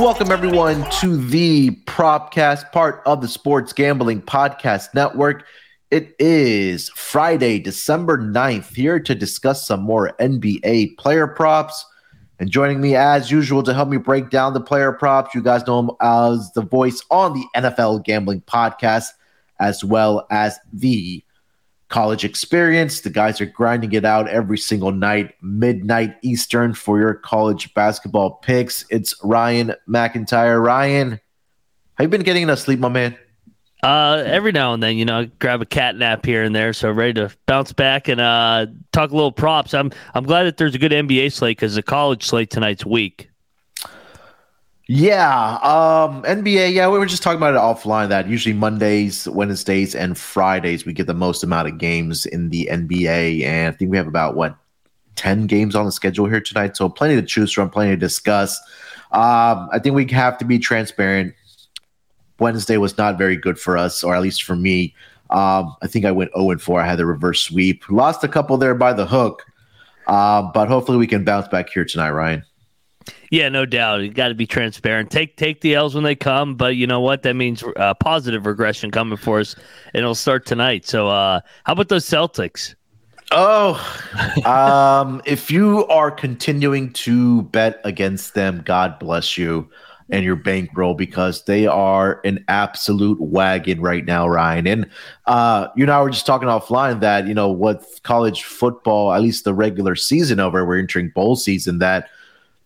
Welcome, everyone, to the Propcast, part of the Sports Gambling Podcast Network. It is Friday, December 9th, here to discuss some more NBA player props. And joining me, as usual, to help me break down the player props, you guys know him as the voice on the NFL Gambling Podcast, as well as the college experience. The guys are grinding it out every single night, midnight Eastern, for your college basketball picks. It's Ryan McIntyre. Ryan, have you been getting enough sleep, my man? Uh, every now and then, you know, grab a cat nap here and there. So ready to bounce back and uh, talk a little props. I'm I'm glad that there's a good NBA slate because the college slate tonight's weak. Yeah, um, NBA. Yeah, we were just talking about it offline. That usually Mondays, Wednesdays, and Fridays we get the most amount of games in the NBA, and I think we have about what ten games on the schedule here tonight. So plenty to choose from, plenty to discuss. Um, I think we have to be transparent. Wednesday was not very good for us, or at least for me. Um, I think I went 0 and 4. I had the reverse sweep. Lost a couple there by the hook. Uh, but hopefully we can bounce back here tonight, Ryan. Yeah, no doubt. You got to be transparent. Take take the L's when they come, but you know what? That means uh, positive regression coming for us, and it'll start tonight. So, uh, how about those Celtics? Oh, um, if you are continuing to bet against them, God bless you and your bankroll because they are an absolute wagon right now, Ryan. And uh, you and I were just talking offline that you know what college football, at least the regular season over, we're entering bowl season. That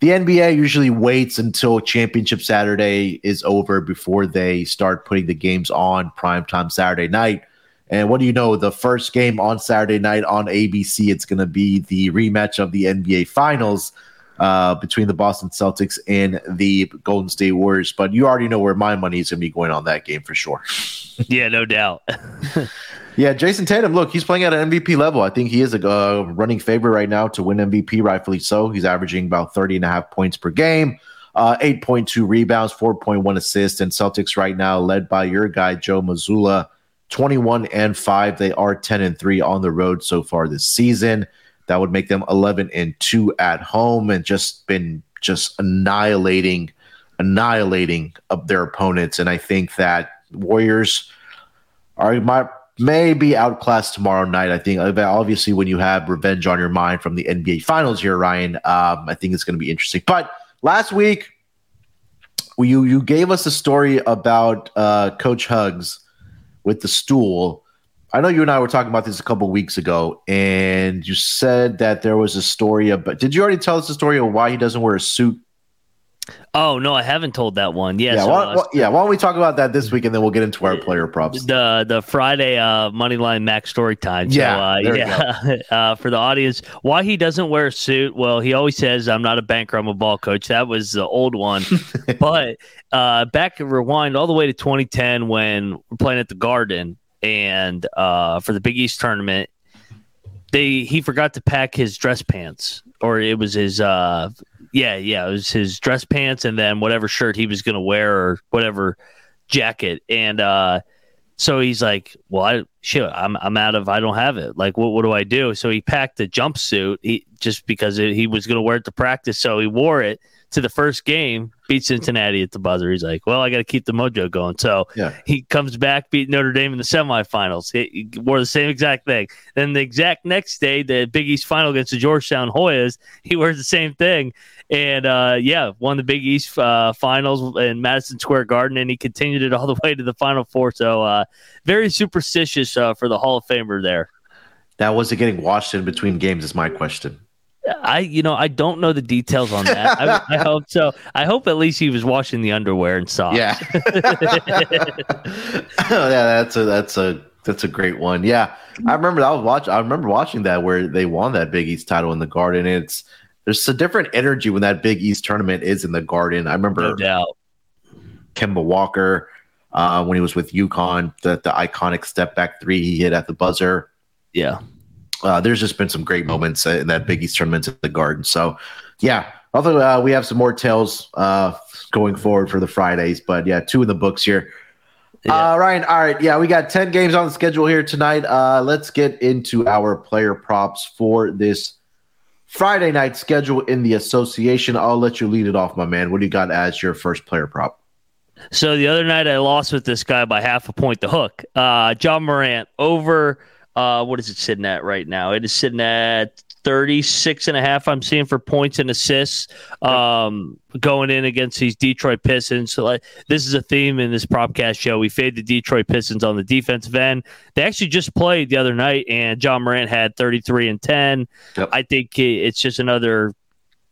the NBA usually waits until championship Saturday is over before they start putting the games on primetime Saturday night. And what do you know? The first game on Saturday night on ABC, it's going to be the rematch of the NBA Finals uh, between the Boston Celtics and the Golden State Warriors. But you already know where my money is going to be going on that game for sure. yeah, no doubt. yeah, Jayson Tatum, look, he's playing at an MVP level. I think he is a uh, running favorite right now to win MVP, rightfully so. He's averaging about 30 and a half points per game. Uh, 8.2 rebounds, 4.1 assists, and Celtics right now led by your guy Joe Mazzulla, 21 and 5. They are 10 and 3 on the road so far this season. That would make them 11 and 2 at home and just been just annihilating annihilating of their opponents and I think that Warriors are my may be outclassed tomorrow night. I think obviously when you have revenge on your mind from the NBA finals here Ryan, um, I think it's going to be interesting. But last week you you gave us a story about uh, coach Hugs with the stool I know you and I were talking about this a couple weeks ago, and you said that there was a story about. Did you already tell us the story of why he doesn't wear a suit? Oh no, I haven't told that one. Yeah, yeah, so, why, uh, why- yeah. Why don't we talk about that this week, and then we'll get into our player props. the the Friday uh, Moneyline Max story time. So, Yeah, uh, yeah. uh, for the audience, why he doesn't wear a suit? Well, he always says, "I'm not a banker, I'm a ball coach." That was the old one. but uh, back rewind all the way to 2010 when we're playing at the Garden and uh, for the Big East tournament, they he forgot to pack his dress pants, or it was his uh, yeah yeah it was his dress pants and then whatever shirt he was gonna wear or whatever jacket. And uh so he's like well i shit i'm, I'm out of i don't have it. Like what, what do i do? So he packed a jumpsuit he just because it, he was going to wear it to practice. So he wore it to the first game beat cincinnati at the buzzer. He's like well i got to keep the mojo going. So Yeah. he comes back beat notre dame in the semifinals. He, he wore the same exact thing. Then the exact next day the big east final against the georgetown hoyas he wears the same thing. And uh, yeah, won the Big East uh, finals in Madison Square Garden, and he continued it all the way to the Final Four. So uh, very superstitious uh, for the Hall of Famer there. That was it getting washed in between games? Is my question. I, you know, I don't know the details on that. I, I hope so. I hope at least he was washing the underwear and socks. Yeah, yeah. That's a that's a That's a great one. Yeah, I remember I was watching. I remember watching that where they won that Big East title in the Garden. It's there's a different energy when that Big East tournament is in the Garden. I remember No doubt. Kemba Walker uh, when he was with UConn, the the iconic step back three he hit at the buzzer. Yeah. Uh, there's just been some great moments in that Big East tournament at the Garden. So, yeah, although uh, we have some more tales uh, going forward for the Fridays, but yeah, two in the books here. Yeah. Uh, Ryan, all right, yeah, we got ten games on the schedule here tonight. Uh, let's get into our player props for this Friday night schedule in the association. I'll let you lead it off, my man. What do you got as your first player prop? So the other night I lost with this guy by half a point. The hook, uh, Ja Morant over. Uh, what is it sitting at right now? It is sitting at 36 and a half. I'm seeing for points and assists. Um, going in against these Detroit Pistons. So like this is a theme in this propcast show. We fade the Detroit Pistons on the defensive end. They actually just played the other night, and Ja Morant had 33 and 10. Yep. I think it's just another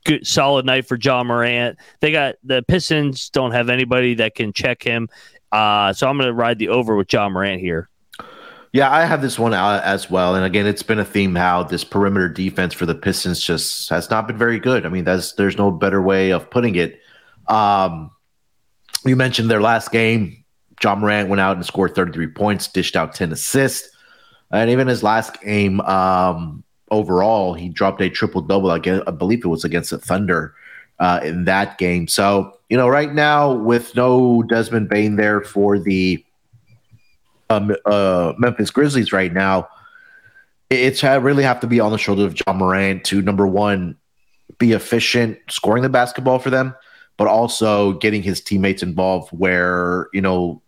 good solid night for Ja Morant. They got the Pistons don't have anybody that can check him. Uh, so I'm going to ride the over with Ja Morant here. Yeah, I have this one out as well. And again, it's been a theme how this perimeter defense for the Pistons just has not been very good. I mean, that's there's no better way of putting it. Um, you mentioned their last game. Ja Morant went out and scored 33 points, dished out 10 assists. And even his last game, um, overall, he dropped a triple double. I, I believe it was against the Thunder uh, in that game. So, you know, right now, with no Desmond Bane there for the um, uh, Memphis Grizzlies right now, it- it's really have to be on the shoulders of Ja Morant to number one, be efficient scoring the basketball for them, but also getting his teammates involved where you know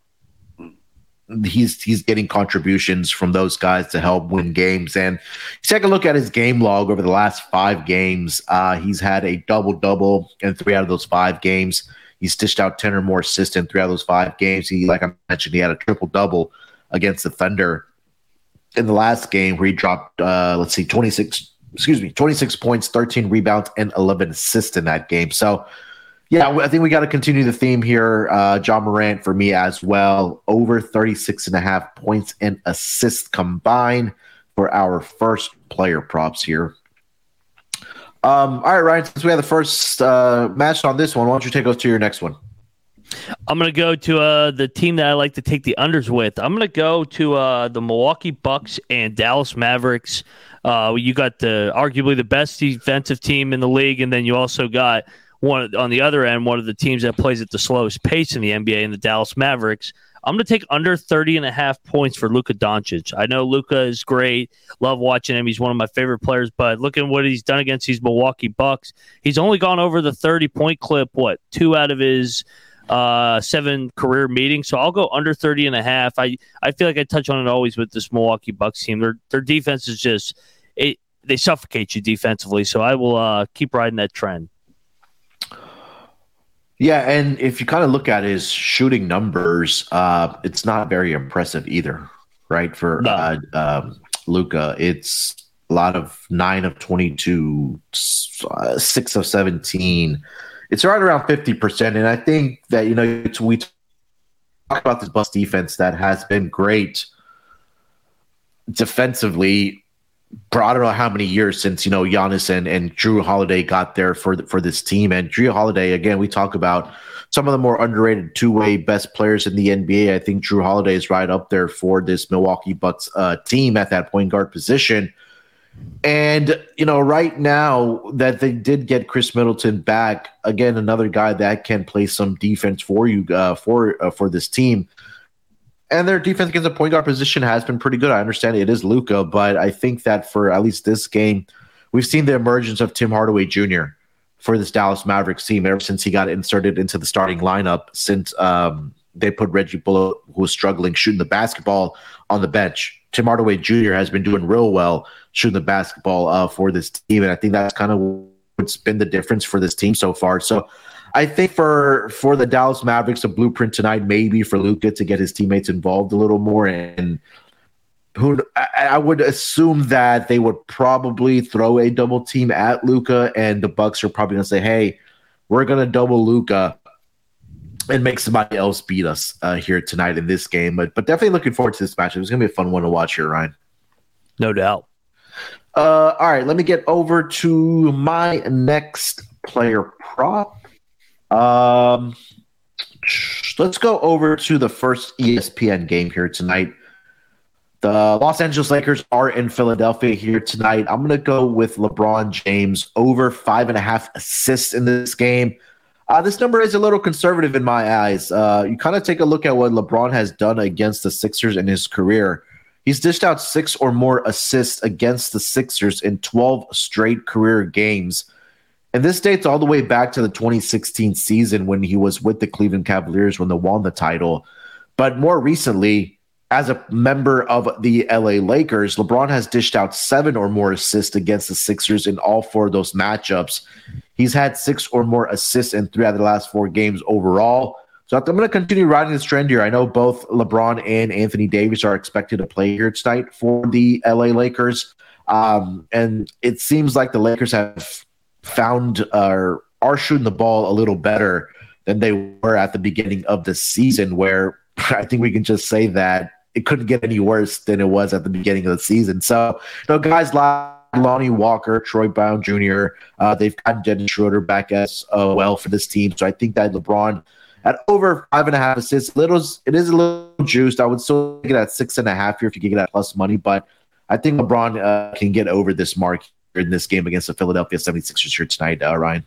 he's he's getting contributions from those guys to help win games. And take a look at his game log over the last five games. Uh, he's had a double double in three out of those five games. He's dished out ten or more assists in three out of those five games. He, like I mentioned, he had a triple double against the Thunder in the last game where he dropped, uh, let's see, 26, excuse me, 26 points, 13 rebounds, and 11 assists in that game. So, yeah, I think we got to continue the theme here. Uh, Ja Morant for me as well, over 36 and a half points and assists combined for our first player props here. Um, all right, Ryan, since we have the first uh, match on this one, why don't you take us to your next one? I'm going to go to uh, the team that I like to take the unders with. I'm going to go to uh, the Milwaukee Bucks and Dallas Mavericks. Uh, you got the arguably the best defensive team in the league, and then you also got one on the other end, one of the teams that plays at the slowest pace in the NBA, in the Dallas Mavericks. I'm going to take under 30 and a half points for Luka Doncic. I know Luka is great. Love watching him. He's one of my favorite players, but looking what he's done against these Milwaukee Bucks, he's only gone over the 30 point clip, what, two out of his uh, seven career meetings. So I'll go under 30 and a half. I, I feel like I touch on it always with this Milwaukee Bucks team. Their, their defense is just, it, they suffocate you defensively. So I will uh, keep riding that trend. Yeah, and if you kind of look at his shooting numbers, uh, it's not very impressive either, right? For No. uh, um, Luka, it's a lot of nine of twenty-two, uh, six of seventeen. It's right around fifty percent, and I think that you know it's, we talk about this bus defense that has been great defensively I don't know how many years since you know Giannis and, and Jrue Holiday got there for the, for this team. And Jrue Holiday, again, we talk about some of the more underrated two way best players in the NBA. I think Jrue Holiday is right up there for this Milwaukee Bucks uh, team at that point guard position. And you know, right now that they did get Khris Middleton back, again, another guy that can play some defense for you uh, for uh, for this team and their defense against the point guard position has been pretty good. I understand it is Luka, but I think that for at least this game, we've seen the emergence of Tim Hardaway Jr. for this Dallas Mavericks team ever since he got inserted into the starting lineup. Since um, they put Reggie Bullock, who was struggling shooting the basketball, on the bench. Tim Hardaway Jr. has been doing real well shooting the basketball uh, for this team, and I think that's kind of what's been the difference for this team so far. So I think for for the Dallas Mavericks, a blueprint tonight, maybe for Luka to get his teammates involved a little more, and who I, I would assume that they would probably throw a double team at Luka, and the Bucks are probably going to say, "Hey, we're going to double Luka." and make somebody else beat us uh, here tonight in this game. But but definitely looking forward to this match. It's going to be a fun one to watch here, Ryan. No doubt. Uh, all right, let me get over to my next player prop. Um, let's go over to the first ESPN game here tonight. The Los Angeles Lakers are in Philadelphia here tonight. I'm going to go with LeBron James over five and a half assists in this game. Uh, this number is a little conservative in my eyes. Uh, you kind of take a look at what LeBron has done against the Sixers in his career. He's dished out six or more assists against the Sixers in 12 straight career games. And this dates all the way back to the 2016 season when he was with the Cleveland Cavaliers when they won the title. But more recently, as a member of the LA Lakers, LeBron has dished out seven or more assists against the Sixers in all four of those matchups. He's had six or more assists in three out of the last four games overall. So I'm going to continue riding this trend here. I know both LeBron and Anthony Davis are expected to play here tonight for the LA Lakers. Um, and it seems like the Lakers have found uh, are shooting the ball a little better than they were at the beginning of the season, where I think we can just say that it couldn't get any worse than it was at the beginning of the season. So, you know, guys like Lonnie Walker, Troy Brown Jr., uh, they've gotten Dennis Schroeder back as uh, well for this team. So I think that LeBron at over five and a half assists, little it is a little juiced. I would still get at six and a half here if you could get that plus money, but I think LeBron uh, can get over this mark in this game against the Philadelphia 76ers here tonight, uh, Ryan.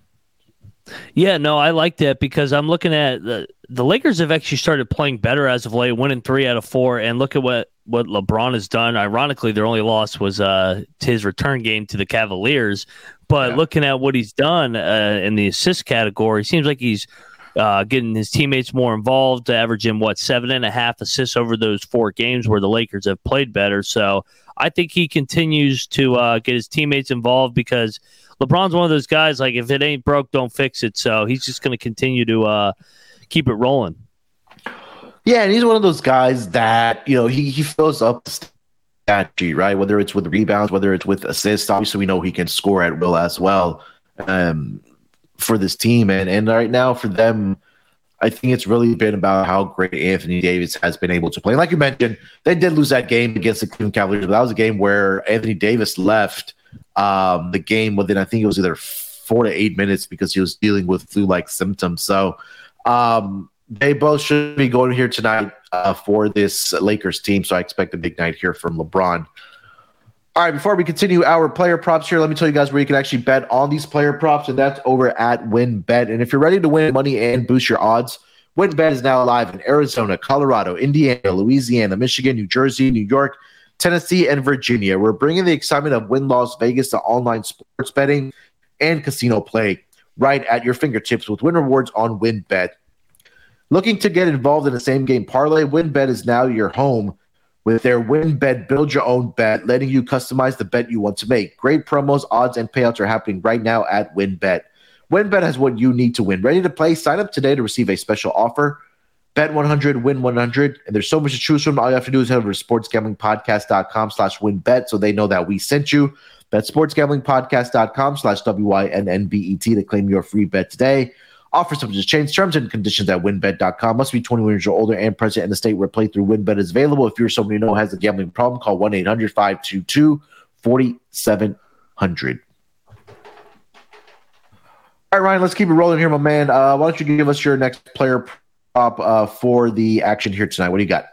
Yeah, no, I like that because I'm looking at the the Lakers have actually started playing better as of late, winning three out of four, and look at what what LeBron has done. Ironically, their only loss was uh his return game to the Cavaliers, but yeah. looking at what he's done uh, in the assist category, seems like he's uh, getting his teammates more involved, averaging what seven and a half assists over those four games where the Lakers have played better. So I think he continues to uh, get his teammates involved because LeBron's one of those guys. Like if it ain't broke, don't fix it. So he's just going to continue to uh, keep it rolling. Yeah, and he's one of those guys that you know he he fills up stat sheet, right? Whether it's with rebounds, whether it's with assists. Obviously, we know he can score at will as well um, for this team, and and right now for them. I think it's really been about how great Anthony Davis has been able to play. And like you mentioned, they did lose that game against the Cleveland Cavaliers, but that was a game where Anthony Davis left um, the game within I think it was either four to eight minutes because he was dealing with flu-like symptoms. So um, they both should be going here tonight uh, for this Lakers team. So I expect a big night here from LeBron. All right, before we continue our player props here, let me tell you guys where you can actually bet on these player props, and that's over at WynnBET. And if you're ready to win money and boost your odds, WynnBET is now live in Arizona, Colorado, Indiana, Louisiana, Michigan, New Jersey, New York, Tennessee, and Virginia. We're bringing the excitement of Wynn Las Vegas to online sports betting and casino play right at your fingertips with Wynn Rewards on WynnBET. Looking to get involved in a same game parlay, WynnBET is now your home with their WynnBET Build Your Own Bet, letting you customize the bet you want to make. Great promos, odds, and payouts are happening right now at WynnBET. WynnBET has what you need to win. Ready to play? Sign up today to receive a special offer. Bet 100, win 100. And there's so much to choose from. All you have to do is head over to sportsgamblingpodcast.com slash wynnbet so they know that we sent you. Bet sportsgamblingpodcast.com slash W-Y-N-N-B-E-T to claim your free bet today. Offer subject to change terms and conditions at wynnbet.com. Must be 21 years or older and present in the state where playthrough WynnBET is available. If you're someone you know has a gambling problem, call 1 800 522 4700. All right, Ryan, let's keep it rolling here, my man. Uh, why don't you give us your next player prop uh, for the action here tonight? What do you got?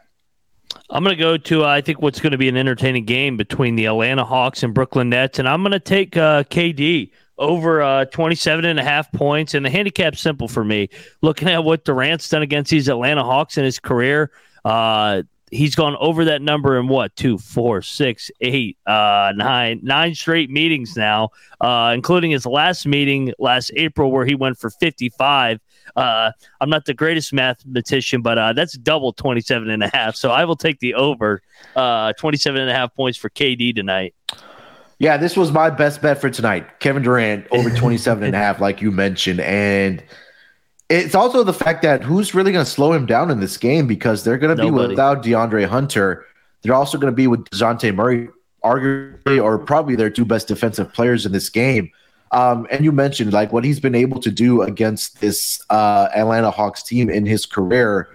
I'm going to go to, uh, I think, what's going to be an entertaining game between the Atlanta Hawks and Brooklyn Nets. And I'm going to take uh, KD over uh, 27 and a half points. And the handicap's simple for me. Looking at what Durant's done against these Atlanta Hawks in his career, uh, he's gone over that number in what two, four, six, eight, uh, nine, nine straight meetings now, uh, including his last meeting last April where he went for 55. Uh, I'm not the greatest mathematician, but uh, that's double 27 and a half. So I will take the over uh, 27 and a half points for KD tonight. Yeah, this was my best bet for tonight. Kevin Durant over 27 and a half, like you mentioned. And it's also the fact that who's really going to slow him down in this game because they're going to be without DeAndre Hunter. They're also going to be with Dejounte Murray, arguably, or probably their two best defensive players in this game. Um, and you mentioned like what he's been able to do against this uh, Atlanta Hawks team in his career.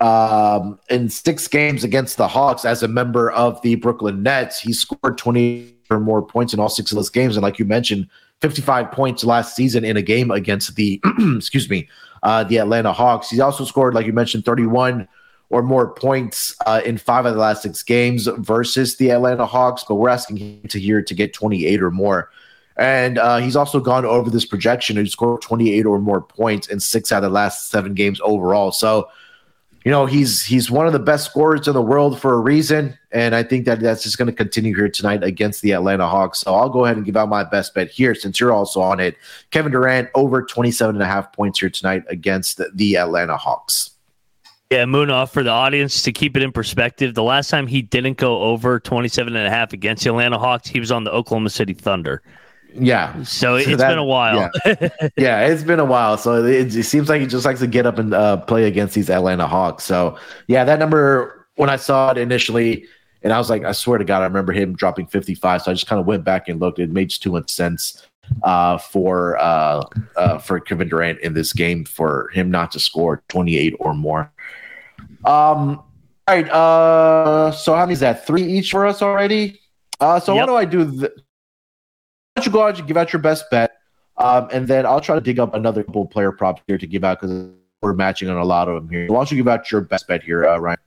Um, in six games against the Hawks as a member of the Brooklyn Nets, he scored 20 or more points in all six of those games. And like you mentioned, 55 points last season in a game against the, excuse me, uh, the Atlanta Hawks. He's also scored, like you mentioned, 31 or more points uh, in five of the last six games versus the Atlanta Hawks, but we're asking him to here to get 28 or more. And uh, he's also gone over this projection. He scored 28 or more points in six out of the last seven games overall. So, you know, he's he's one of the best scorers in the world for a reason. And I think that that's just going to continue here tonight against the Atlanta Hawks. So I'll go ahead and give out my best bet here since you're also on it. Kevin Durant over 27 and a half points here tonight against the Atlanta Hawks. Yeah, Munaf for the audience to keep it in perspective, the last time he didn't go over 27 and a half against the Atlanta Hawks, he was on the Oklahoma City Thunder. Yeah. So, so it's that, been a while. Yeah. yeah. it's been a while. So it, it, seems like he just likes to get up and uh, play against these Atlanta Hawks. So yeah, that number when I saw it initially, and I was like, I swear to God, I remember him dropping 55. So I just kind of went back and looked. It made too much sense uh, for uh, uh, for Kevin Durant in this game for him not to score 28 or more. Um, all right. Uh, so how many is that? Three each for us already. Uh, so yep. what do I do? Th- Why you go out and give out your best bet, um, and then I'll try to dig up another couple player props here to give out because we're matching on a lot of them here. Why don't you give out your best bet here, uh, Ryan?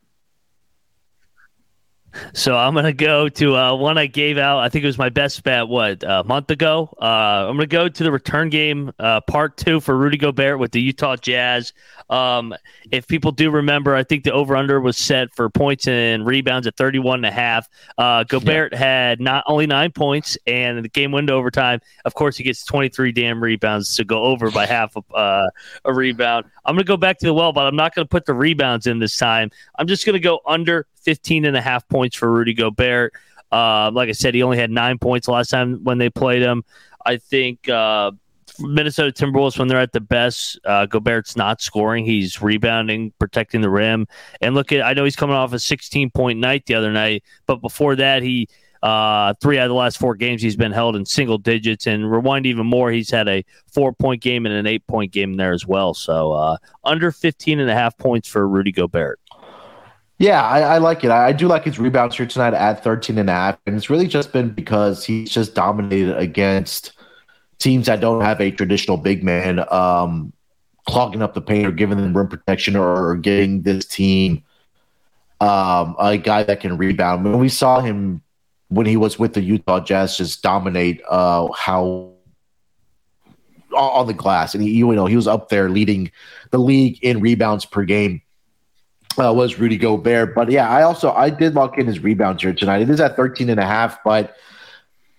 So I'm gonna go to uh, one I gave out. I think it was my best bet. What a month ago? Uh, I'm gonna go to the return game, uh, part two for Rudy Gobert with the Utah Jazz. Um, if people do remember, I think the over under was set for points and rebounds at 31 and a half. Uh, Gobert yeah. had not only nine points and in the game window overtime, of course, he gets 23 damn rebounds to go over by half of, uh, a rebound. I'm going to go back to the well, but I'm not going to put the rebounds in this time. I'm just going to go under 15 and a half points for Rudy Gobert. Uh, like I said, he only had nine points last time when they played him. I think uh, Minnesota Timberwolves, when they're at the best, uh, Gobert's not scoring. He's rebounding, protecting the rim. And look at, I know he's coming off a 16 point night the other night, but before that, he, uh, three out of the last four games, he's been held in single digits. And rewind even more, he's had a four point game and an eight point game there as well. So uh, under 15 and a half points for Rudy Gobert. Yeah, I, I, like it. I, I, do like his rebounds here tonight at 13 and a half. And it's really just been because he's just dominated against teams that don't have a traditional big man um, clogging up the paint or giving them rim protection or getting this team um, a guy that can rebound. When we saw him when he was with the Utah Jazz just dominate uh, how on the glass, and he, you know he was up there leading the league in rebounds per game. Uh, was Rudy Gobert, but yeah, I also I did lock in his rebounds here tonight. It is at 13 and a half, but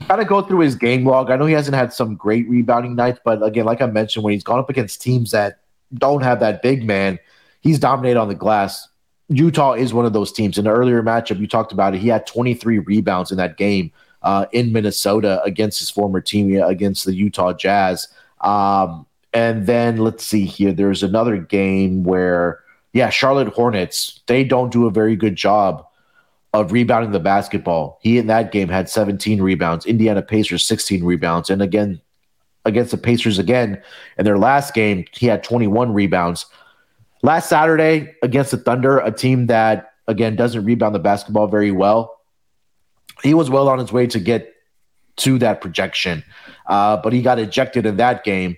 kind of go through his game log. I know he hasn't had some great rebounding nights, but again, like I mentioned, when he's gone up against teams that don't have that big man, he's dominated on the glass. Utah is one of those teams. In the earlier matchup, you talked about it. He had 23 rebounds in that game uh, in Minnesota against his former team against the Utah Jazz. Um, and then let's see here. There's another game where, yeah, Charlotte Hornets. They don't do a very good job of rebounding the basketball. He in that game had 17 rebounds. Indiana Pacers 16 rebounds, and again against the Pacers again in their last game, he had 21 rebounds. Last Saturday against the Thunder, a team that again doesn't rebound the basketball very well, he was well on his way to get to that projection, uh, but he got ejected in that game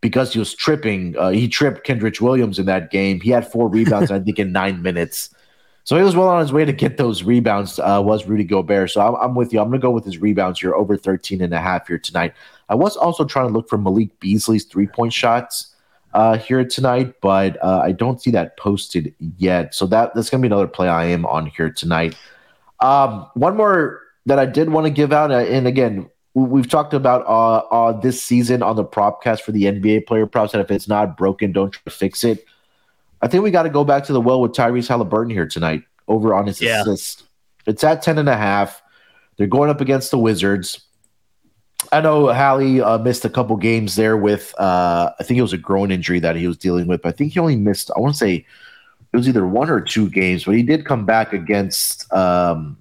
because he was tripping. Uh, he tripped Kenrich Williams in that game. He had four rebounds, I think, in nine minutes. So he was well on his way to get those rebounds, uh, was Rudy Gobert. So I'm, I'm with you. I'm going to go with his rebounds here over 13 and a half here tonight. I was also trying to look for Malik Beasley's three point shots uh, here tonight, but uh, I don't see that posted yet. So that that's going to be another play I am on here tonight. Um, one more that I did want to give out, uh, and again, we've talked about uh, uh, this season on the propcast for the NBA player props that if it's not broken, don't try to fix it. I think we got to go back to the well with Tyrese Haliburton here tonight over on his yeah. assist. It's at 10 and a half. They're going up against the Wizards. I know Hallie uh, missed a couple games there with, uh, I think it was a groin injury that he was dealing with. I think he only missed, I want to say it was either one or two games, but he did come back against, um,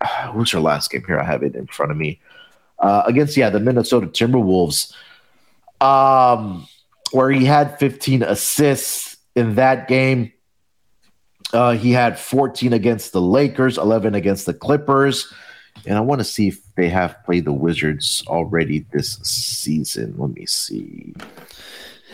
who's her last game here? I have it in front of me. uh, against yeah the Minnesota Timberwolves, um, where he had 15 assists in that game. Uh, he had 14 against the Lakers, 11 against the Clippers. And I want to see if they have played the Wizards already this season. Let me see.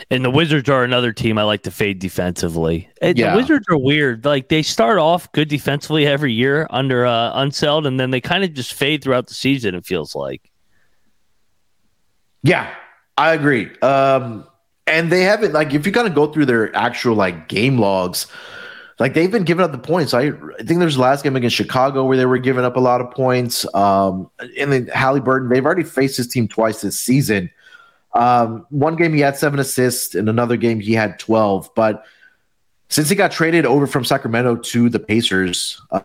And the Wizards are another team I like to fade defensively. Yeah. The Wizards are weird. Like they start off good defensively every year under uh, Unseld, and then they kind of just fade throughout the season. It feels like. Yeah, I agree. Um, and they haven't like if you kind of go through their actual like game logs, like they've been giving up the points. I, I think there's the last game against Chicago where they were giving up a lot of points. Um, and then Haliburton, they've already faced his team twice this season. Um, one game he had seven assists, and another game he had twelve. But since he got traded over from Sacramento to the Pacers. Uh,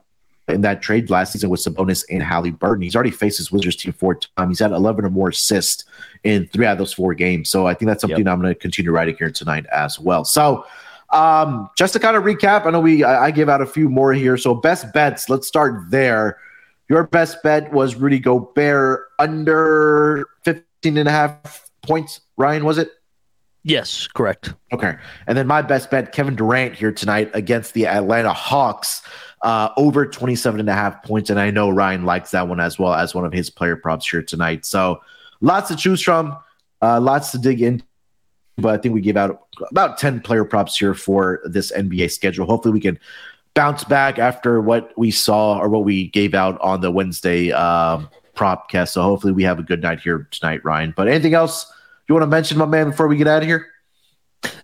in that trade last season with Sabonis and Haliburton, he's already faced his Wizards team four times. He's had 11 or more assists in three out of those four games. So I think that's something I'm going to continue writing here tonight as well. So um, just to kind of recap, I know we I, I gave out a few more here. So best bets, let's start there. Your best bet was Rudy Gobert under 15 and a half points. Ryan, was it? Yes, correct. Okay. And then my best bet, Kevin Durant here tonight against the Atlanta Hawks, uh, over 27 and a half points. And I know Ryan likes that one as well as one of his player props here tonight. So lots to choose from, uh, lots to dig in. But I think we gave out about 10 player props here for this NBA schedule. Hopefully we can bounce back after what we saw or what we gave out on the Wednesday um, prop cast. So hopefully we have a good night here tonight, Ryan. But anything else you want to mention, my man, before we get out of here?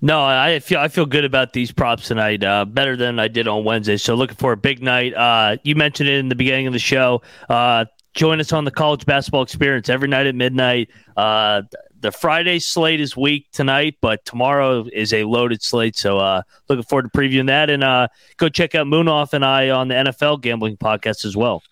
No, I feel I feel good about these props tonight. Uh, better than I did on Wednesday. So looking for a big night. Uh, you mentioned it in the beginning of the show. Uh, join us on the college basketball experience every night at midnight. Uh, the Friday slate is weak tonight, but tomorrow is a loaded slate. So uh, looking forward to previewing that. And uh, go check out Munaf and I on the NFL gambling podcast as well.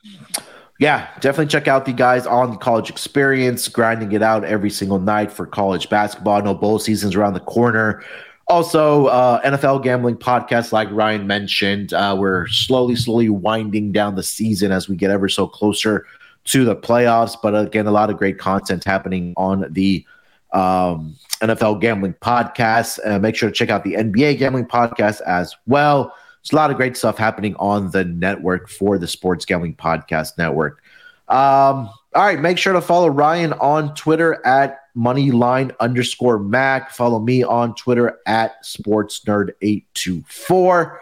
Yeah, definitely check out the guys on the college experience, grinding it out every single night for college basketball. Know bowl season's around the corner. Also, uh, NFL gambling podcast, like Ryan mentioned, uh, we're slowly, slowly winding down the season as we get ever so closer to the playoffs. But again, a lot of great content happening on the um, NFL gambling podcast. Uh, make sure to check out the NBA gambling podcast as well. There's a lot of great stuff happening on the network for the Sports Gambling Podcast Network. Um, all right, make sure to follow Ryan on Twitter at moneyline underscore Mac. Follow me on Twitter at sportsnerd824.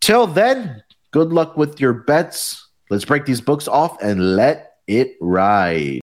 Till then, good luck with your bets. Let's break these books off and let it ride.